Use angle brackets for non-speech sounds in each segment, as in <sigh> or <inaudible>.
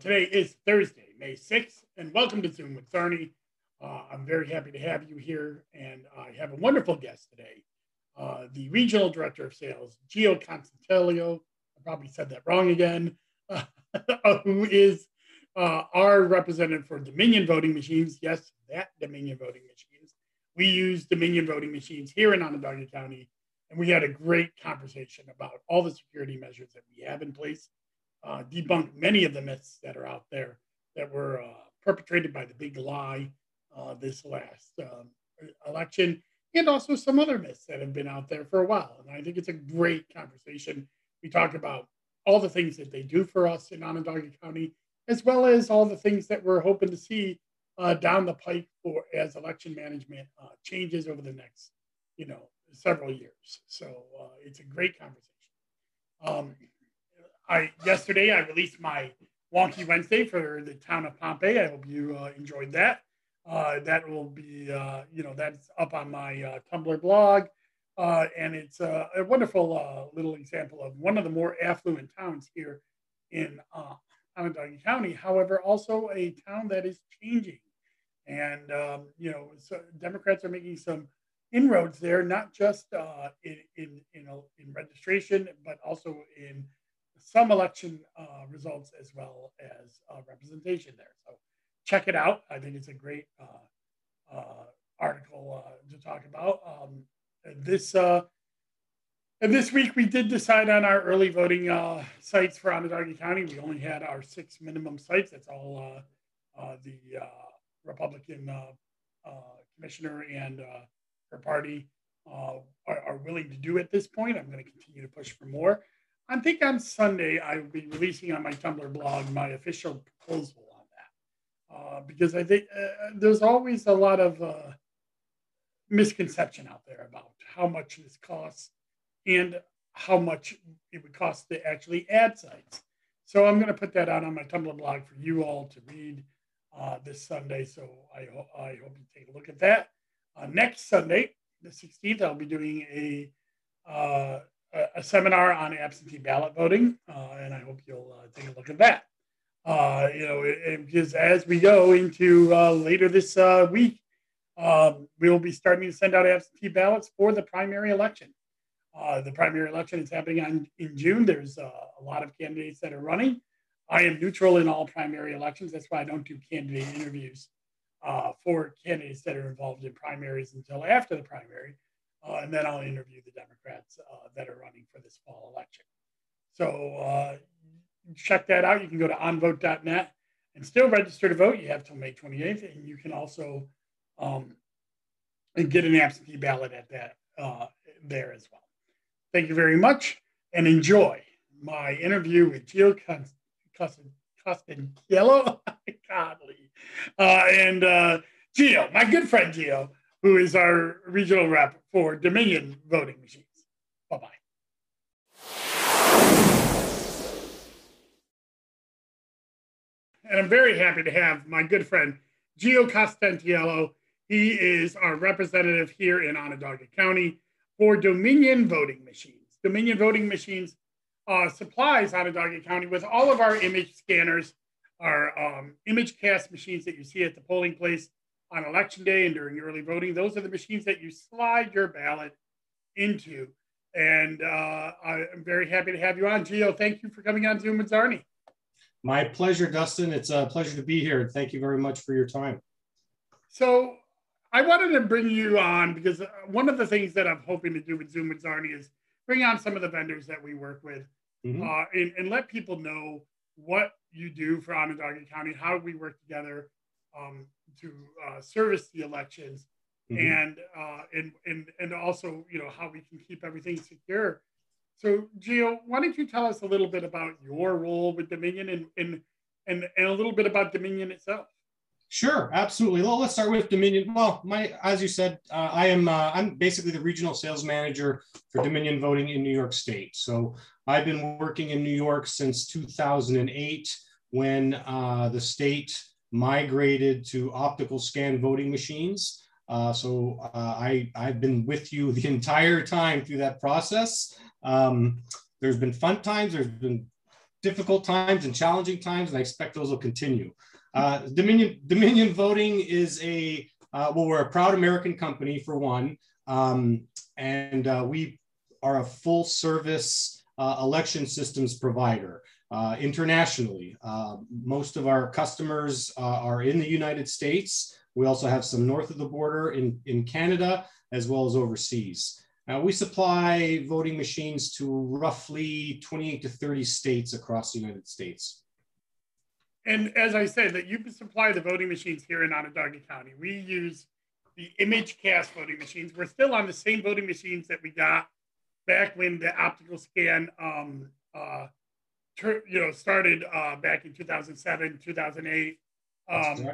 today is Thursday, May 6th, and welcome to Zoom with Czarny. Uh, I'm very happy to have you here, and I have a wonderful guest today, uh, the Regional Director of Sales, Gio Constantelio. I probably said that wrong again, <laughs> uh, who is uh, our representative for Dominion voting machines. Yes, that Dominion voting machines. We use Dominion voting machines here in Onondaga County, and we had a great conversation about all the security measures that we have in place uh, debunk many of the myths that are out there that were uh, perpetrated by the big lie uh, this last um, election, and also some other myths that have been out there for a while. And I think it's a great conversation. We talk about all the things that they do for us in Onondaga County, as well as all the things that we're hoping to see uh, down the pike for as election management uh, changes over the next, you know, several years. So uh, it's a great conversation. Um, I yesterday I released my Wonky Wednesday for the town of Pompey. I hope you uh, enjoyed that. Uh, that will be, uh, you know, that's up on my uh, Tumblr blog. Uh, and it's a wonderful uh, little example of one of the more affluent towns here in Onondaga County. However, also a town that is changing. And, um, you know, so Democrats are making some inroads there, not just in, in, in, in registration, but also in some election uh, results as well as uh, representation there. So check it out. I think it's a great uh, uh article uh, to talk about. Um, this and this week we did decide on our early voting sites for Onondaga County. We only had our six minimum sites. That's all the Republican commissioner and her party are, are willing to do at this point. I'm going to continue to push for more. I think on Sunday I will be releasing on my Tumblr blog my official proposal on that uh, because I think uh, there's always a lot of uh, misconception out there about how much this costs and how much it would cost to actually add sites. So I'm going to put that out on my Tumblr blog for you all to read uh, this Sunday. So I, ho- I hope you take a look at that. Uh, next Sunday, the 16th, I'll be doing a uh, a, seminar on absentee ballot voting, uh, and I hope you'll uh, take a look at that. Uh, you know, because as we go into uh, later this uh, week, um, we will be starting to send out absentee ballots for the primary election. Uh, the primary election is happening on, in June. There's a lot of candidates that are running. I am neutral in all primary elections. That's why I don't do candidate interviews for candidates that are involved in primaries until after the primary uh, and then I'll interview the Democrats uh, that are running for this fall election. So uh, check that out. You can go to onvote.net and still register to vote. You have till May 28th, and you can also um, get an absentee ballot at that uh, there as well. Thank you very much, and enjoy my interview with Gio Costantiello, <laughs> Godly, and uh, Gio, my good friend Gio who is our regional rep for Dominion voting machines. Bye bye. And I'm very happy to have my good friend Gio Costantiello. He is our representative here in Onondaga County for Dominion voting machines. Dominion voting machines uh, supplies Onondaga County with all of our image scanners, our um, ImageCast machines that you see at the polling place, on election day and during early voting. Those are the machines that you slide your ballot into. And uh, I'm very happy to have you on. Gio, thank you for coming on Zoom with Czarny. My pleasure, Dustin. It's a pleasure to be here. Thank you very much for your time. So I wanted to bring you on because uh, one of the things that I'm hoping to do with Zoom with Czarny is bring on some of the vendors that we work with mm-hmm. uh, and, and, let people know what you do for Onondaga County, how we work together, um, to uh, service the elections mm-hmm. and, uh, and and and also you know how we can keep everything secure. So Gio, why don't you tell us a little bit about your role with Dominion and and and, and a little bit about Dominion itself? Sure, absolutely. Well, let's start with Dominion. Well, my as you said, uh, I am uh, I'm basically the regional sales manager for Dominion Voting in New York State. So I've been working in New York since 2008 when uh, the state migrated to optical scan voting machines. Uh, so uh, I, I've been with you the <laughs> entire time through that process. Um, there's been fun times, there's been difficult times and challenging times, and I expect those will continue. Uh, Dominion Dominion Voting is a uh, well, we're a proud American company for one, um, and uh, we are a full service uh, election systems provider uh, internationally. Uh, most of our customers are in the United States. We also have some north of the border in, in Canada as well as overseas. Uh, we supply voting machines to roughly 28 to 30 states across the United States. And as I said, that you can supply the voting machines here in Onondaga County. We use the ImageCast voting machines. We're still on the same voting machines that we got back when the optical scan, um, uh, you know, started uh, back in 2007, 2008. Um,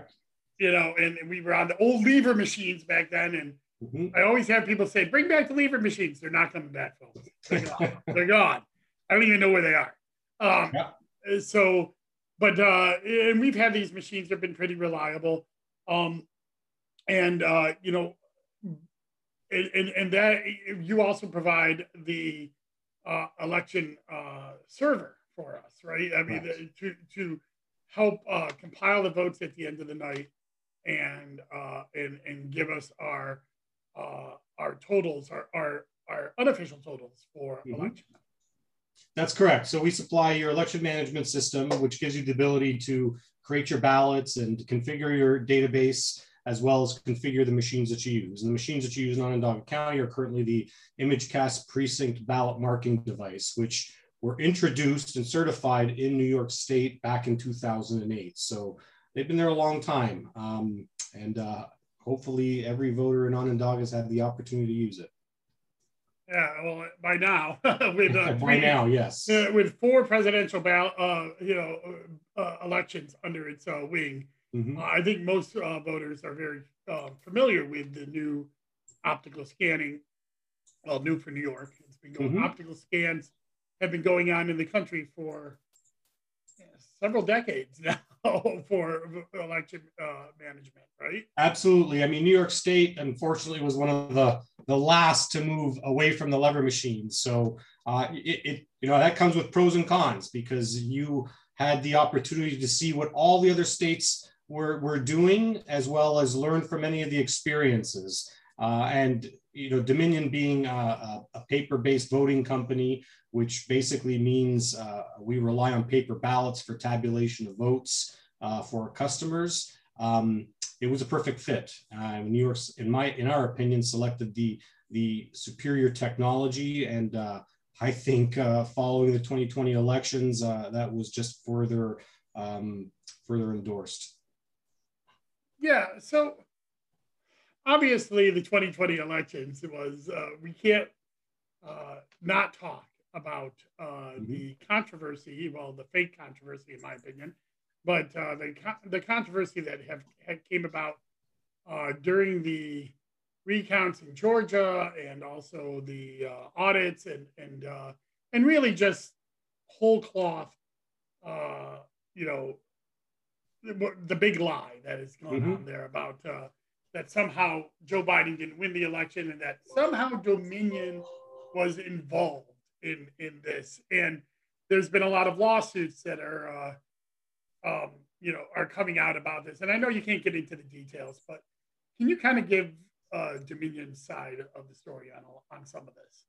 you know, and, and we were on the old lever machines back then, and Mm-hmm. I always have people say, bring back the lever machines. They're not coming back, folks. They're gone. <laughs> They're gone. I don't even know where they are. Um, yeah. So, but, uh, and we've had these machines, they've been pretty reliable. Um, and, uh, you know, and, and, and that you also provide the uh, election uh, server for us, right? I mean, right. to, to help uh, compile the votes at the end of the night and, uh, and, and give us our uh, our totals, our, our, our unofficial totals for mm-hmm. election. That's correct. So we supply your election management system, which gives you the ability to create your ballots and configure your database, as well as configure the machines that you use. And the machines that you use in Onondaga County are currently the ImageCast precinct ballot marking device, which were introduced and certified in New York State back in 2008. So they've been there a long time. Um, and uh, hopefully every voter in Onondaga has had the opportunity to use it. Yeah, well, by now, <laughs> with uh, <laughs> by now, yes, uh, with four presidential ballot, uh, you know, uh, uh, elections under its uh, wing, mm-hmm. I think most voters are very familiar with the new optical scanning. Well, new for New York, it's been going. Mm-hmm. Optical scans have been going on in the country for several decades <laughs> now for election uh, management, right? Absolutely. I mean, New York State, unfortunately, was one of the the last to move away from the lever machines. So uh, it, it, you know, that comes with pros and cons because you had the opportunity to see what all the other states were, were doing, as well as learn from any of the experiences. Uh, and you know, Dominion being a, a paper-based voting company, which basically means uh, we rely on paper ballots for tabulation of votes uh, for our customers. Um, it was a perfect fit. Uh, New York's, in my, in our opinion, selected the the superior technology, and uh, I think uh, following the 2020 elections, uh, that was just further um, further endorsed. Yeah. So obviously the 2020 elections was uh, we can't uh, not talk about uh, mm-hmm. the controversy, well, the fake controversy, in my opinion, but uh, the the controversy that have, have came about uh, during the recounts in Georgia and also the uh, audits and and and really just whole cloth, you know, the, the, big lie that is going mm-hmm. on there about that somehow Joe Biden didn't win the election and that somehow Dominion was involved in in this. And there's been a lot of lawsuits that are, uh, um, you know, are coming out about this. And I know you can't get into the details, but can you kind of give uh, Dominion's side of the story on on some of this?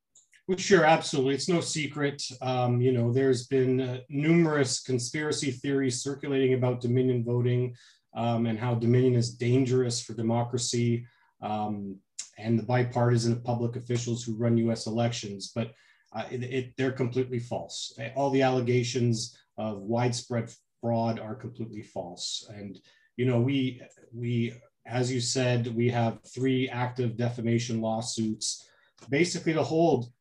Well, sure, absolutely. It's no secret. Um, you know, there's been uh, numerous conspiracy theories circulating about Dominion voting um, and how Dominion is dangerous for democracy um, and the bipartisan public officials who run US elections. But uh, it, it, they're completely false. All the allegations of widespread fraud are completely false. And, you know, we, we, as you said, we have three active defamation lawsuits basically to hold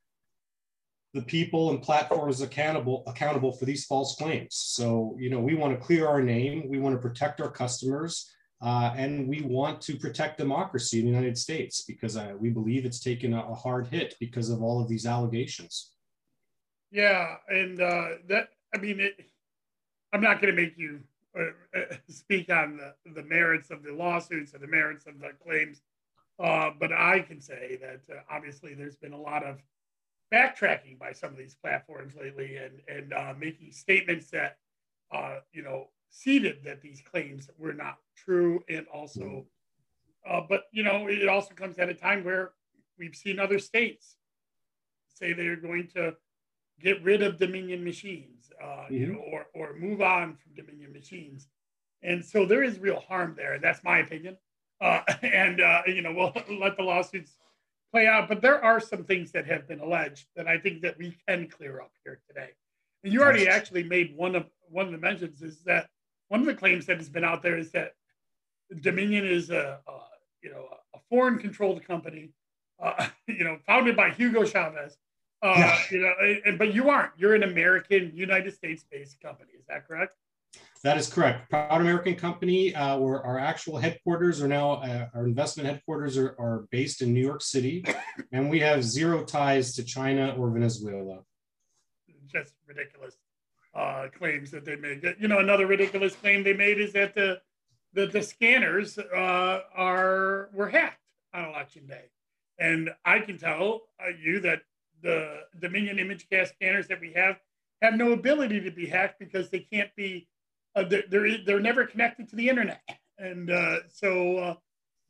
the people and platforms accountable accountable for these false claims. So, you know, we want to clear our name, we want to protect our customers, uh, and we want to protect democracy in the United States because uh, we believe it's taken a, a, hard hit because of all of these allegations. Yeah, and uh, that I mean, it, I'm not going to make you uh, uh, speak on the, the merits of the lawsuits or the merits of the claims, uh, but I can say that obviously there's been a lot of backtracking by some of these platforms lately and and uh, making statements that uh, you know ceded that these claims were not true and also uh, but you know it also comes at a time where we've seen other states say they're going to get rid of dominion machines uh, mm-hmm. you know or, or move on from dominion machines and so there is real harm there that's my opinion uh, <laughs> and uh, you know we'll <laughs> let the lawsuits play out. But there are some things that have been alleged that I think that we can clear up here today. And you already actually made one of one of the mentions is that one of the claims that has been out there is that Dominion is a, a you know a foreign controlled company, uh, <laughs> you know, founded by Hugo Chavez. Uh, yeah. You know, and, but you aren't. You're an American, United States based company. Is that correct? That is correct. Proud American Company, uh, where our actual headquarters are now, uh, our investment headquarters are, are based in New York City, and we have zero ties to China or Venezuela. Just ridiculous uh, claims that they made. You know, another ridiculous claim they made is that the the, the scanners uh, are were hacked on election day, and I can tell uh, you that the Dominion ImageCast scanners that we have have no ability to be hacked because they can't be uh, they're, they're, they're never connected to the internet. And uh, so, uh,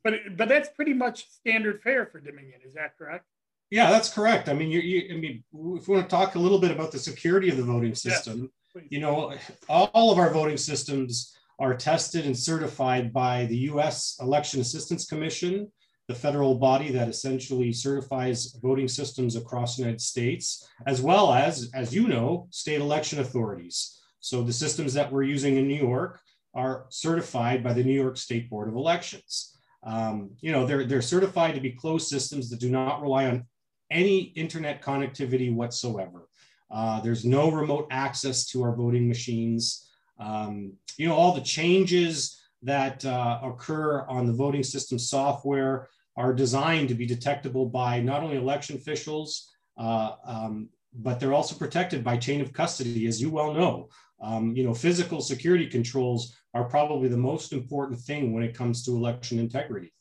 but but that's pretty much standard fare for Dominion. Is that correct? Yeah, that's correct. I mean, you, you I mean, if we want to talk a little bit about the security of the voting system, yes, you know, all of our voting systems are tested and certified by the U.S. Election Assistance Commission, the federal body that essentially certifies voting systems across the United States, as well as, as you know, state election authorities. So the systems that we're using in New York are certified by the New York State Board of Elections. Um, you know, they're, they're certified to be closed systems that do not rely on any internet connectivity whatsoever. Uh, there's no remote access to our voting machines. Um, you know, all the changes that uh, occur on the voting system software are designed to be detectable by not only election officials, uh, um, but they're also protected by chain of custody, as you well know. Um, you know, physical security controls are probably the most important thing when it comes to election integrity.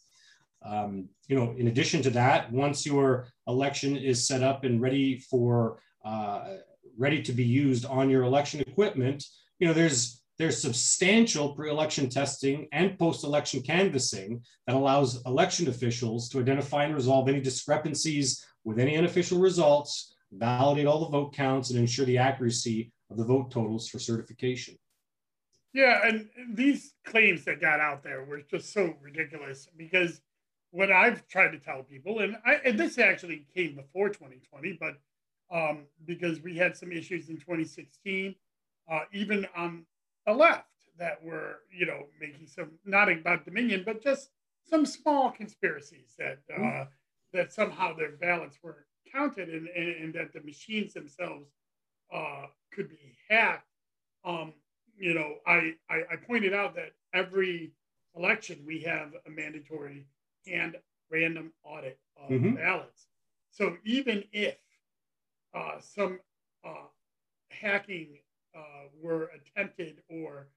Um, you know, in addition to that, once your election is set up and ready for uh, ready to be used on your election equipment, you know, there's there's substantial pre-election testing and post-election canvassing that allows election officials to identify and resolve any discrepancies with any unofficial results, validate all the vote counts, and ensure the accuracy of the vote totals for certification. Yeah, and these claims that got out there were just so ridiculous because what I've tried to tell people, and, I, and this actually came before 2020, but um, because we had some issues in 2016, uh, even on the left that were, you know, making some not about Dominion, but just some small conspiracies that uh, mm-hmm. that somehow their ballots were counted and, and, and that the machines themselves uh, could be hacked. Um, you know, I, I, I pointed out that every election we have a mandatory and random audit of mm-hmm. ballots. So even if uh, some uh, hacking uh, were attempted or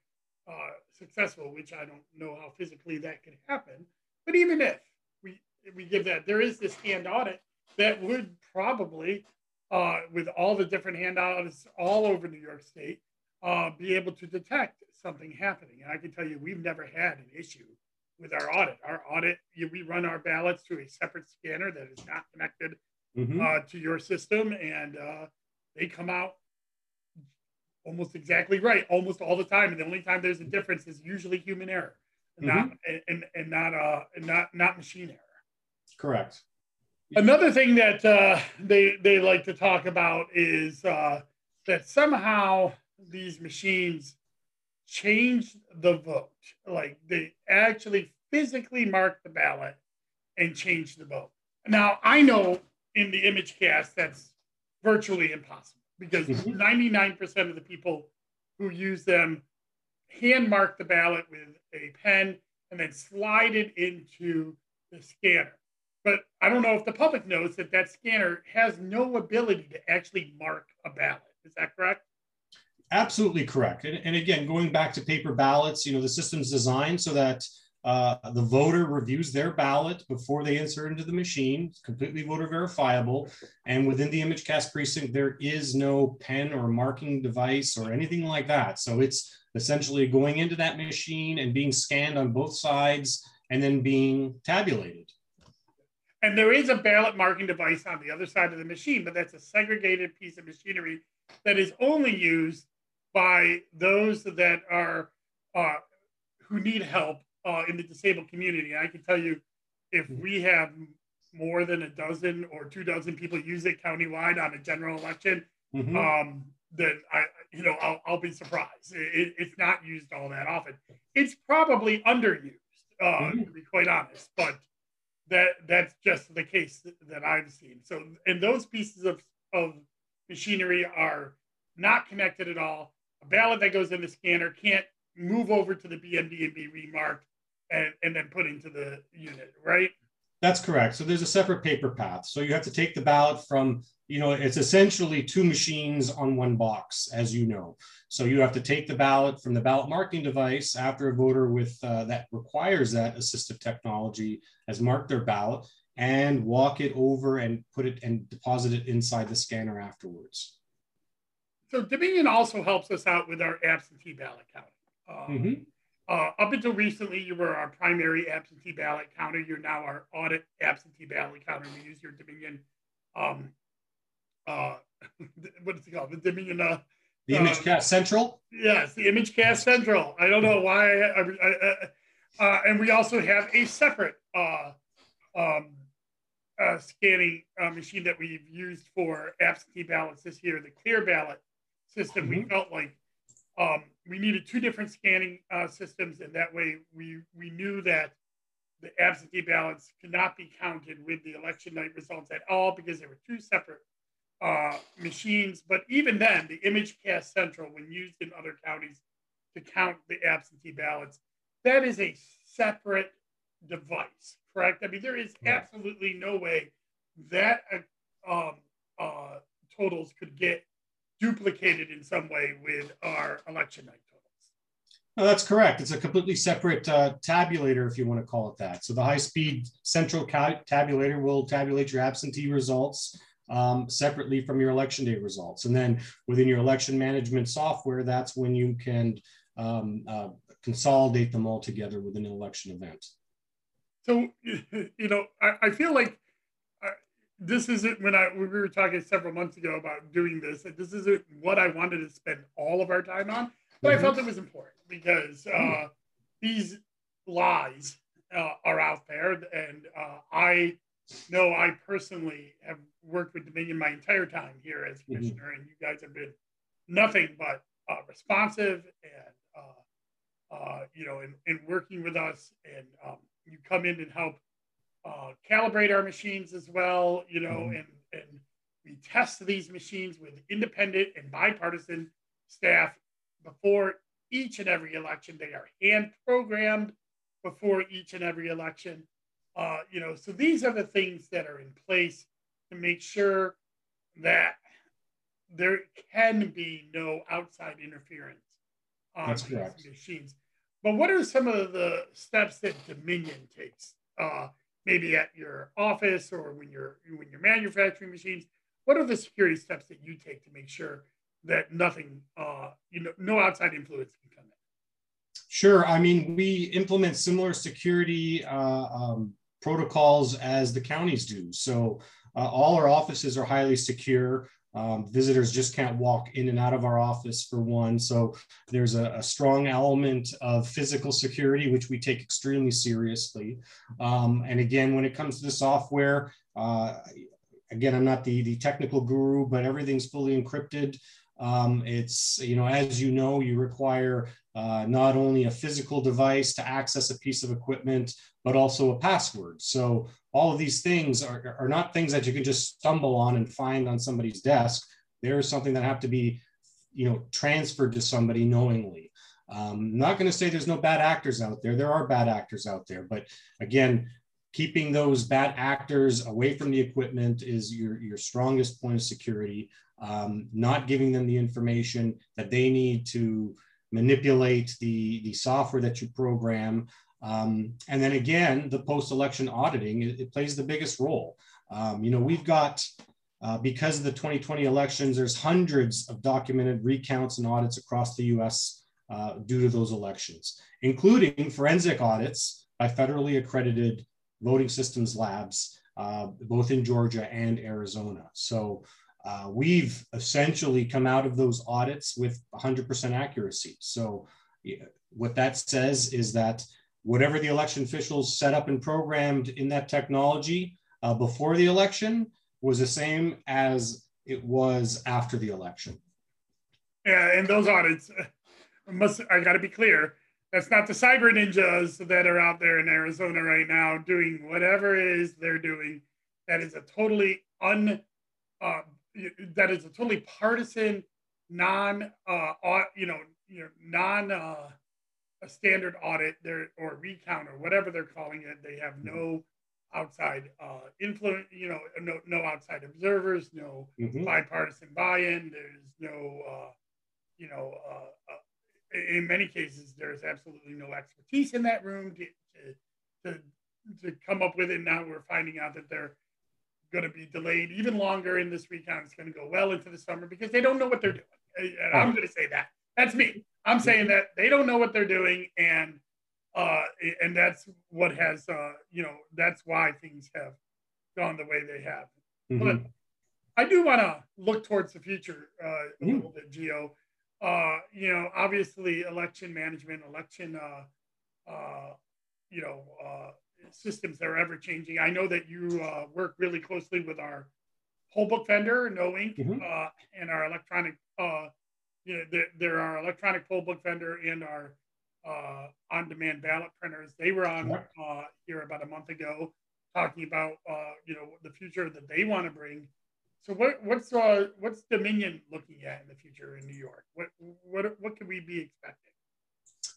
uh, successful, which I don't know how physically that could happen, but even if we we give that, there is this hand audit that would probably uh, with all the different handouts all over New York State, uh, be able to detect something happening. And I can tell you, we've never had an issue with our audit. Our audit, you, we run our ballots through a separate scanner that is not connected mm-hmm. uh, to your system, and uh, they come out almost exactly right, almost all the time. And the only time there's a difference is usually human error, mm-hmm. not and, and not uh, not not machine error. Correct. Another thing that uh, they they like to talk about is uh, that somehow these machines changed the vote. Like they actually physically mark the ballot and change the vote. Now I know in the ImageCast that's virtually impossible because 99% mm-hmm. of the people who use them hand mark the ballot with a pen and then slide it into the scanner. But I don't know if the public knows that that scanner has no ability to actually mark a ballot. Is that correct? Absolutely correct. And, and again, going back to paper ballots, you know, the system's designed so that uh, the voter reviews their ballot before they insert into the machine. It's completely voter verifiable. And within the ImageCast precinct, there is no pen or marking device or anything like that. So it's essentially going into that machine and being scanned on both sides and then being tabulated. And there is a ballot marking device on the other side of the machine, but that's a segregated piece of machinery that is only used by those that are uh, who need help uh, in the disabled community. I can tell you, if mm-hmm. we have more than a dozen or two dozen people use it countywide on a general election, mm-hmm. um, then I, you know, I'll, I'll be surprised. It, it's not used all that often. It's probably underused, uh, mm-hmm. to be quite honest. But that that's just the case that I've seen. So, and those pieces of of machinery are not connected at all. A ballot that goes in the scanner can't move over to the BMD and be remarked and, and then put into the unit, right? That's correct. So there's a separate paper path. So you have to take the ballot from, you know, it's essentially two machines on one box, as you know. So you have to take the ballot from the ballot marking device after a voter with uh, that requires that assistive technology has marked their ballot and walk it over and put it and deposit it inside the scanner afterwards. So Dominion also helps us out with our absentee ballot count. Um, mm-hmm. Uh, up until recently, you were our primary absentee ballot counter. You're now our audit absentee ballot counter. We use your Dominion, um, uh, <laughs> what is it called? The Dominion. Uh, the ImageCast Central? Yes, the ImageCast Central. I don't know why. I, I, uh, and we also have a separate uh, um, uh, scanning uh, machine that we've used for absentee ballots this year, the Clear Ballot system. Mm-hmm. We felt like um, we needed two different scanning uh, systems, and that way we we knew that the absentee ballots could not be counted with the election night results at all because they were two separate uh, machines. But even then, the ImageCast Central, when used in other counties to count the absentee ballots, that is a separate device, correct? I mean, there is absolutely no way that uh, um, uh, totals could get duplicated in some way with our election night totals. No, that's correct. It's a completely separate uh, tabulator, if you want to call it that. So the high-speed central tabulator will tabulate your absentee results um, separately from your election day results. And then within your election management software, that's when you can um, uh, consolidate them all together within an election event. So, <laughs> you know, I, I feel like this isn't when I we were talking several months ago about doing this. This isn't what I wanted to spend all of our time on, but mm-hmm. I felt it was important because uh, these lies uh, are out there, and uh, I know I personally have worked with Dominion my entire time here as mm-hmm. commissioner, mm-hmm. and you guys have been nothing but uh, responsive and uh, uh, you know, in, in working with us, and um, you come in and help uh, calibrate our machines as well, you know, mm-hmm. and, and we test these machines with independent and bipartisan staff before each and every election. They are hand programmed before each and every election. Uh, you know, so these are the things that are in place to make sure that there can be no outside interference on That's these correct. machines. But what are some of the steps that Dominion takes uh, maybe at your office or when you're when you're manufacturing machines what are the security steps that you take to make sure that nothing uh, you know no outside influence can come in? Sure. I mean we implement similar security uh, um, protocols as the counties do. So uh, all our offices are highly secure um, visitors just can't walk in and out of our office for one. So there's a, a strong element of physical security, which we take extremely seriously. Um, and again, when it comes to the software, uh, again, I'm not the, the technical guru, but everything's fully encrypted. Um, it's, you know, as you know, you require uh, not only a physical device to access a piece of equipment, but also a password. So all of these things are, are not things that you can just stumble on and find on somebody's desk. There is something that have to be, you know, transferred to somebody knowingly. Um, I'm not going to say there's no bad actors out there. There are bad actors out there, but again, keeping those bad actors away from the equipment is your, your strongest point of security. Um, not giving them the information that they need to manipulate the, the software that you program Um, and then again, the post-election auditing, it, it, plays the biggest role. Um, you know, we've got, uh, because of the 2020 elections, there's hundreds of documented recounts and audits across the US uh, due to those elections, including forensic audits by federally accredited voting systems labs, uh, both in Georgia and Arizona. So uh, we've essentially come out of those audits with 100% accuracy. So what that says is that whatever the election officials set up and programmed in that technology uh, before the election was the same as it was after the election. Yeah, and those audits must I got to be clear. That's not the cyber ninjas that are out there in Arizona right now doing whatever it is they're doing. That is a totally un, uh, that is a totally partisan, non, uh, you know, you know, non uh, a standard audit there or recount or whatever they're calling it. They have no outside uh, influence, you know, no no outside observers, no mm-hmm. bipartisan buy-in. There's no, uh, you know, uh, uh in many cases there's absolutely no expertise in that room to to, to, to come up with it. Now we're finding out that they're going to be delayed even longer in this recount. It's going to go well into the summer because they don't know what they're doing. And I'm going to say that. That's me. I'm saying that they don't know what they're doing, and uh, and that's what has uh, you know that's why things have gone the way they have. Mm-hmm. But I do want to look towards the future uh, a mm-hmm. little bit, Gio. Uh, you know, obviously, election management, election, uh, uh, you know, uh, systems are ever changing. I know that you uh, work really closely with our poll book vendor, KnowInk, mm-hmm. uh, and our electronic uh, you know, there, there are electronic poll book vendor and our uh, on-demand ballot printers. They were on uh, here about a month ago talking about uh, you know the future that they want to bring. So what what's uh, what's Dominion looking at in the future in New York? What what what can we be expecting?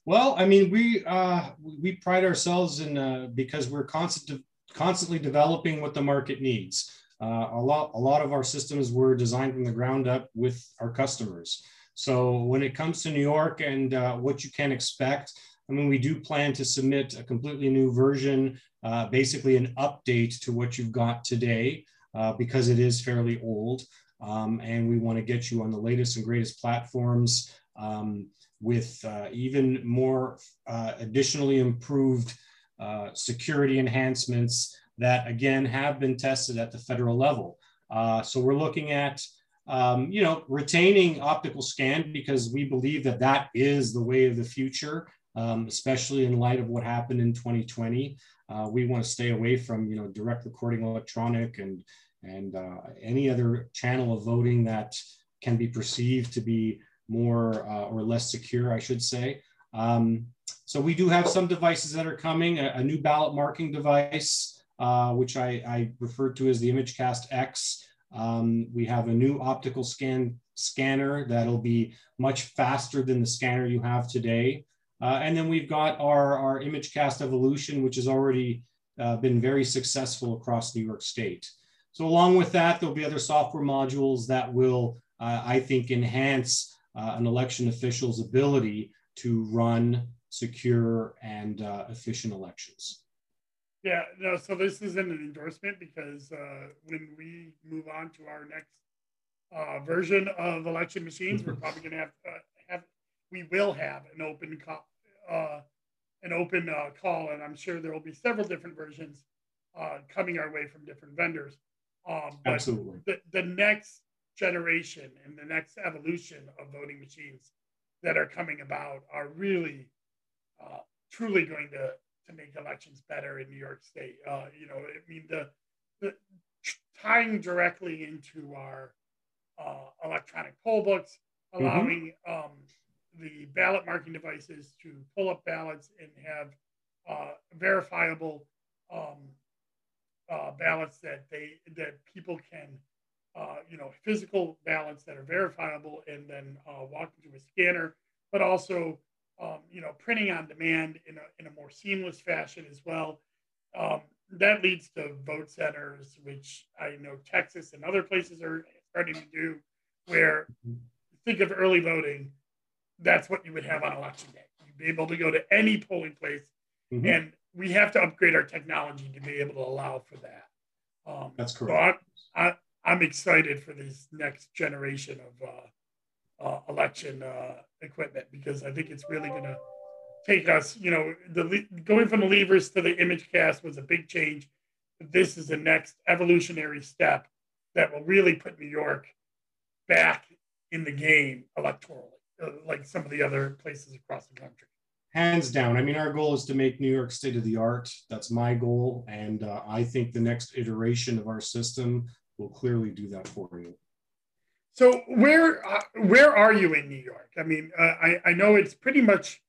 Well, I mean, we uh, we pride ourselves in uh, because we're constant, constantly developing what the market needs. Uh, a lot a lot of our systems were designed from the ground up with our customers. So when it comes to New York and uh, what you can expect, I mean, we do plan to submit a completely new version, uh, basically an update to what you've got today, uh, because it is fairly old. Um, and we want to get you on the latest and greatest platforms um, with uh, even more uh, additionally improved uh, security enhancements that, again, have been tested at the federal level. so we're looking at um, you know, retaining optical scan because we believe that that is the way of the future, um, especially in light of what happened in 2020. Uh, we want to stay away from, you know, direct recording electronic and and uh, any other channel of voting that can be perceived to be more uh, or less secure, I should say. Um, so we do have some devices that are coming, a, a new ballot marking device, uh, which I, I refer to as the ImageCast X. Um, we have a new optical scan scanner that'll be much faster than the scanner you have today. Uh, and then we've got our, our ImageCast Evolution, which has already uh, been very successful across New York State. So along with that, there'll be other software modules that will, uh, I think, enhance uh, an election official's ability to run secure and uh, efficient elections. Yeah, no, so this isn't an endorsement because uh, when we move on to our next uh, version of election machines, we're probably going to have uh, have we will have an open call, uh, an open uh, call, and I'm sure there will be several different versions uh, coming our way from different vendors. Um, Absolutely. The, the next generation and the next evolution of voting machines that are coming about are really truly going to to make elections better in New York State. Uh, you know, I mean, the, the tying directly into our uh, electronic poll books, mm-hmm. allowing mm-hmm. um, the ballot marking devices to pull up ballots and have uh, verifiable um, uh, ballots that they that people can, uh, you know, physical ballots that are verifiable, and then uh, walk into a scanner, but also um, you know, printing on demand in a, in a more seamless fashion as well. Um, that leads to vote centers, which I know Texas and other places are starting to do, where think of early voting, that's what you would have on election day. You'd be able to go to any polling place mm-hmm. and we have to upgrade our technology to be able to allow for that. Um, That's correct. So I, I, am excited for this next generation of uh, uh, election uh, equipment because I think it's really going to take us. You know, the going from the levers to the ImageCast was a big change. This is the next evolutionary step that will really put New York back in the game electorally, uh, like some of the other places across the country. Hands down. I mean, our goal is to make New York state of the art. That's my goal. And uh, I think the next iteration of our system will clearly do that for you. So where uh, where are you in New York? I mean, uh, I I know it's pretty much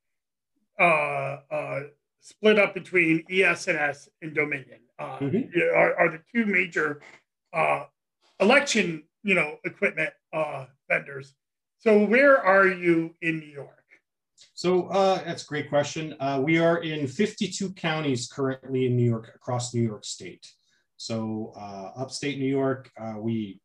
uh, uh, split up between ES&S and Dominion. Uh, mm-hmm. are, are the two major election you know equipment vendors. So where are you in New York? So uh, that's a great question. Uh, we are in 52 counties currently in New York, across New York State. So uh, upstate New York, uh, we uh,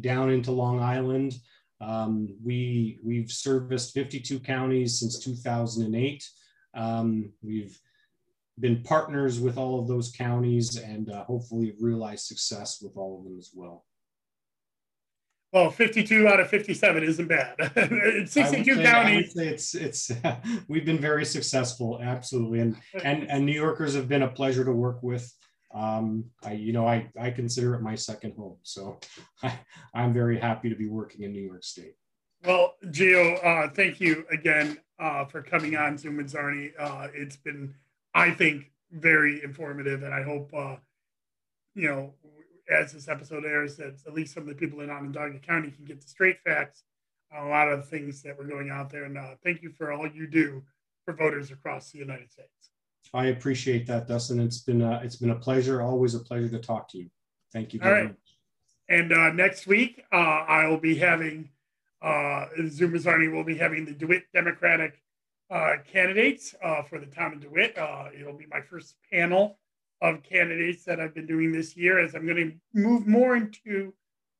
down into Long Island. Um, we we've serviced 52 counties since 2008. Um, we've been partners with all of those counties and uh, hopefully realized success with all of them as well. Well, 52 out of 57 isn't bad. <laughs> 62 say, counties. it's it's <laughs> we've been very successful, absolutely, and and and New Yorkers have been a pleasure to work with. Um, I you know I I consider it my second home, so <laughs> I, I'm very happy to be working in New York State. Well, Gio, uh, thank you again uh, for coming on Zoom with Czarny. Uh, it's been, I think, very informative, and I hope uh, you know as this episode airs, that at least some of the people in Onondaga County can get the straight facts on a lot of things that were going out there. And uh, thank you for all you do for voters across the United States. I appreciate that, Dustin. It's been a, it's been a pleasure, always a pleasure to talk to you. Thank you. All right. Much. And uh, next week, uh, I will be having uh, Zoom Czarny will be having the DeWitt Democratic uh, candidates uh, for the town of DeWitt. Uh, it'll be my first panel of candidates that I've been doing this year as I'm going to move more into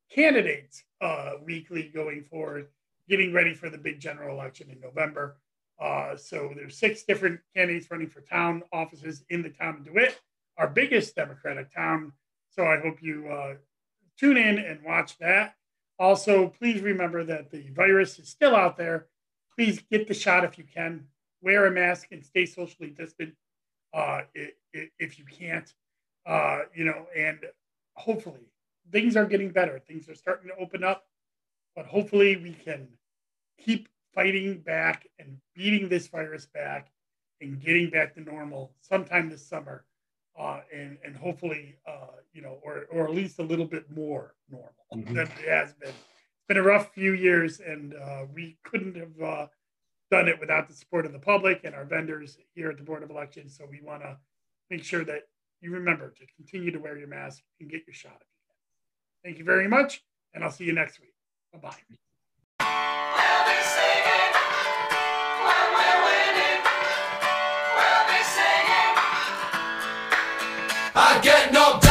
candidates uh, weekly going forward, getting ready for the big general election in November. Uh, so there's six different candidates running for town offices in the town of DeWitt, our biggest Democratic town. So I hope you uh, tune in and watch that. Also, please remember that the virus is still out there. Please get the shot if you can. Wear a mask and stay socially distant uh, if you can't, uh, you know, and hopefully things are getting better. Things are starting to open up, but hopefully we can keep fighting back and beating this virus back and getting back to normal sometime this summer. Uh, and and hopefully, uh, you know, or or at least a little bit more normal mm-hmm. than it has been. It's been a rough few years, and uh, we couldn't have uh, done it without the support of the public and our vendors here at the Board of Elections. So we want to make sure that you remember to continue to wear your mask and get your shot if you can. Thank you very much, and I'll see you next week. Bye bye. I get no.